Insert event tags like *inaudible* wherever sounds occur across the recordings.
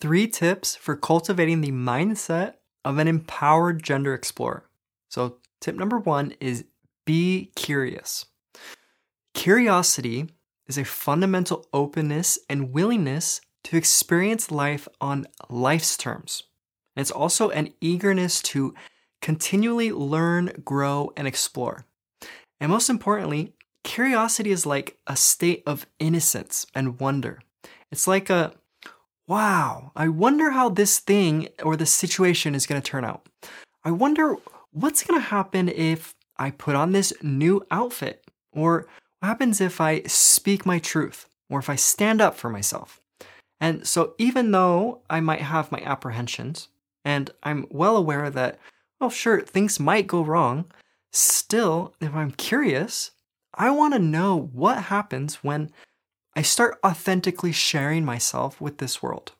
three tips for cultivating the mindset of an empowered gender explorer. So, tip number one is be curious. Curiosity is a fundamental openness and willingness to experience life on life's terms. And it's also an eagerness to continually learn, grow, and explore. And most importantly, curiosity is like a state of innocence and wonder. It's like a, wow, I wonder how this thing or this situation is going to turn out. I wonder what's going to happen if I put on this new outfit? Or what happens if I speak my truth? Or if I stand up for myself? And so, even though I might have my apprehensions, and I'm well aware that, oh, sure, things might go wrong, still, if I'm curious, I want to know what happens when I start authentically sharing myself with this world.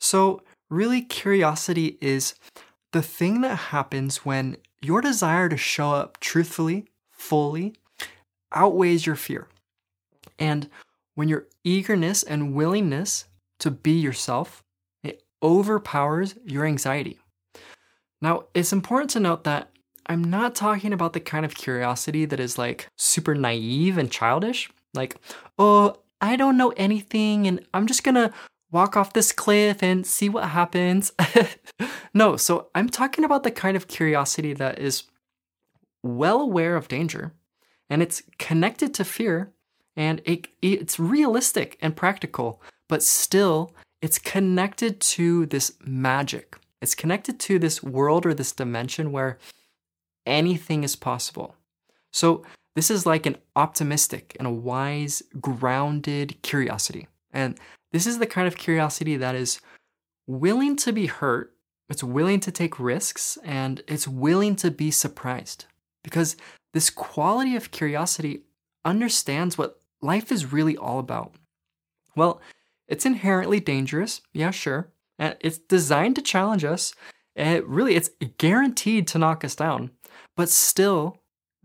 So, really, curiosity is the thing that happens when your desire to show up truthfully, fully, outweighs your fear. And when your eagerness and willingness to be yourself, it overpowers your anxiety. Now, it's important to note that I'm not talking about the kind of curiosity that is like super naive and childish. Like, oh, I don't know anything and I'm just gonna walk off this cliff and see what happens. *laughs* no, so I'm talking about the kind of curiosity that is well aware of danger and it's connected to fear and it, it's realistic and practical, but still it's connected to this magic. It's connected to this world or this dimension where anything is possible. So, this is like an optimistic and a wise, grounded curiosity. And this is the kind of curiosity that is willing to be hurt, it's willing to take risks, and it's willing to be surprised. Because this quality of curiosity understands what life is really all about. Well, it's inherently dangerous, yeah, sure. And it's designed to challenge us. And really, it's guaranteed to knock us down. But still,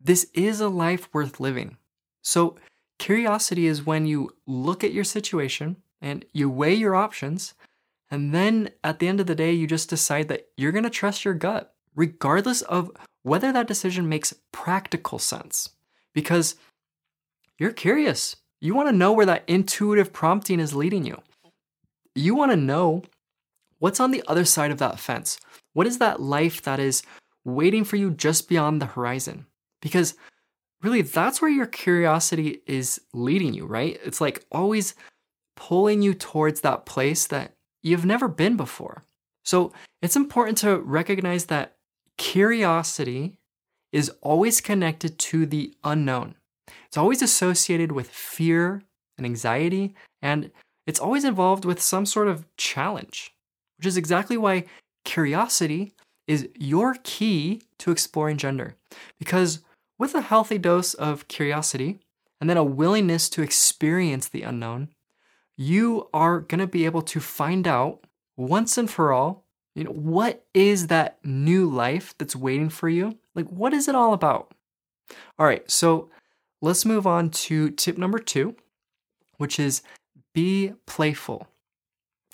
this is a life worth living. So, curiosity is when you look at your situation and you weigh your options. And then at the end of the day, you just decide that you're going to trust your gut, regardless of whether that decision makes practical sense. Because you're curious. You want to know where that intuitive prompting is leading you. You want to know what's on the other side of that fence. What is that life that is waiting for you just beyond the horizon? Because really, that's where your curiosity is leading you, right? It's like always pulling you towards that place that you've never been before. So it's important to recognize that curiosity is always connected to the unknown. It's always associated with fear and anxiety, and it's always involved with some sort of challenge, which is exactly why curiosity is your key to exploring gender. Because with a healthy dose of curiosity and then a willingness to experience the unknown, you are going to be able to find out once and for all, you know, what is that new life that's waiting for you? Like, what is it all about? All right, so let's move on to tip number two, which is be playful.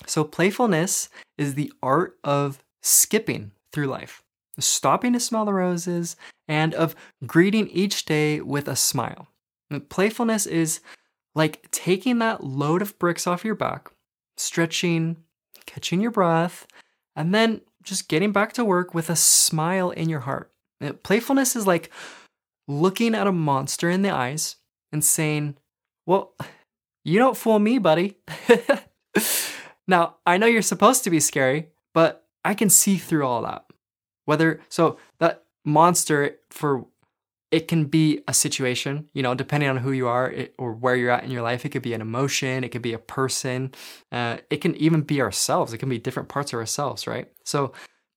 So, playfulness is the art of skipping through life, stopping to smell the roses, and of greeting each day with a smile. Playfulness is like taking that load of bricks off your back, stretching, catching your breath, and then just getting back to work with a smile in your heart. Playfulness is like looking at a monster in the eyes and saying, Well, you don't fool me, buddy. *laughs* now, I know you're supposed to be scary, but I can see through all that. Whether, so that monster for it can be a situation, you know, depending on who you are it, or where you're at in your life. It could be an emotion, it could be a person, uh, it can even be ourselves. It can be different parts of ourselves, right? So,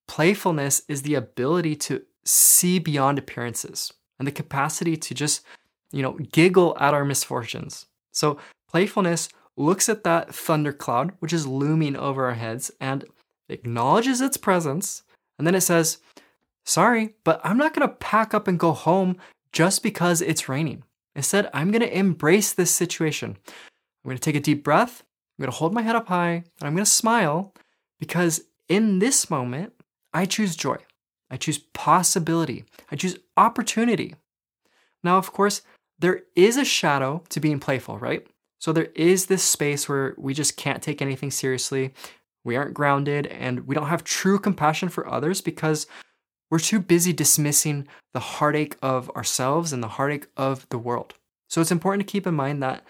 playfulness is the ability to see beyond appearances and the capacity to just, you know, giggle at our misfortunes. So, playfulness looks at that thundercloud, which is looming over our heads, and acknowledges its presence. And then it says, Sorry, but I'm not gonna pack up and go home just because it's raining. Instead, I'm gonna embrace this situation. I'm gonna take a deep breath, I'm gonna hold my head up high, and I'm gonna smile Because in this moment, I choose joy. I choose possibility. I choose opportunity. Now, of course, there is a shadow to being playful, right? So there is this space where we just can't take anything seriously. We aren't grounded and we don't have true compassion for others because we're too busy dismissing the heartache of ourselves and the heartache of the world. So it's important to keep in mind that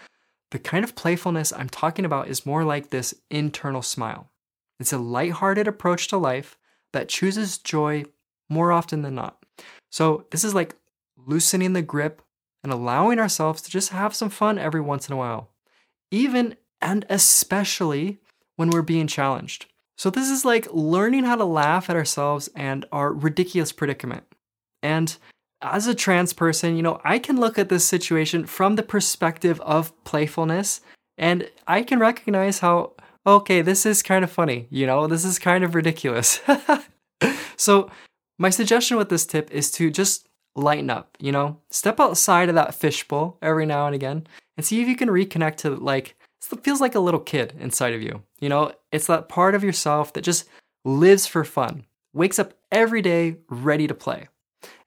the kind of playfulness I'm talking about is more like this internal smile. It's a lighthearted approach to life that chooses joy more often than not. So this is like loosening the grip and allowing ourselves to just have some fun every once in a while, even and especially when we're being challenged. So, this is like learning how to laugh at ourselves and our ridiculous predicament. And as a trans person, you know, I can look at this situation from the perspective of playfulness and I can recognize how, okay, this is kind of funny, you know, this is kind of ridiculous. *laughs* so, my suggestion with this tip is to just lighten up, you know, step outside of that fishbowl every now and again and see if you can reconnect to like it feels like a little kid inside of you. You know, it's that part of yourself that just lives for fun, wakes up every day ready to play.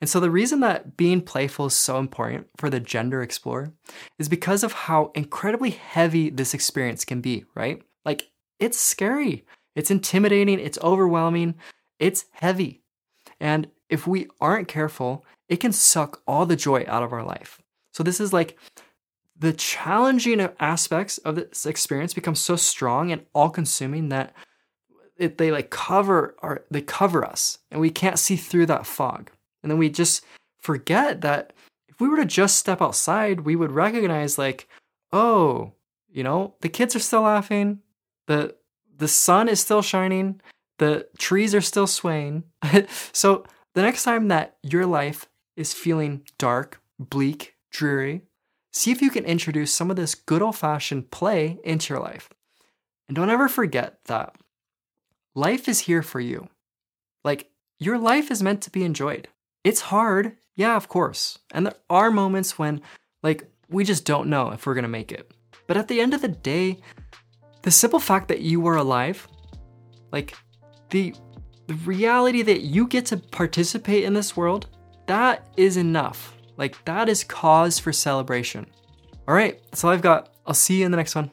And so, the reason that being playful is so important for the gender explorer is because of how incredibly heavy this experience can be, right? Like, it's scary, it's intimidating, it's overwhelming, it's heavy. And if we aren't careful, it can suck all the joy out of our life. So, this is like the challenging aspects of this experience become so strong and all-consuming that it, they like cover our they cover us and we can't see through that fog. And then we just forget that if we were to just step outside we would recognize like oh you know the kids are still laughing the the sun is still shining the trees are still swaying. *laughs* So the next time that your life is feeling dark bleak dreary see if you can introduce some of this good old fashioned play into your life. And don't ever forget that life is here for you. Like, your life is meant to be enjoyed. It's hard, yeah, of course. And there are moments when, like, we just don't know if we're gonna make it. But at the end of the day, the simple fact that you are alive, like, the the reality that you get to participate in this world, that is enough. Like, that is cause for celebration. All right, that's all I've got. I'll see you in the next one.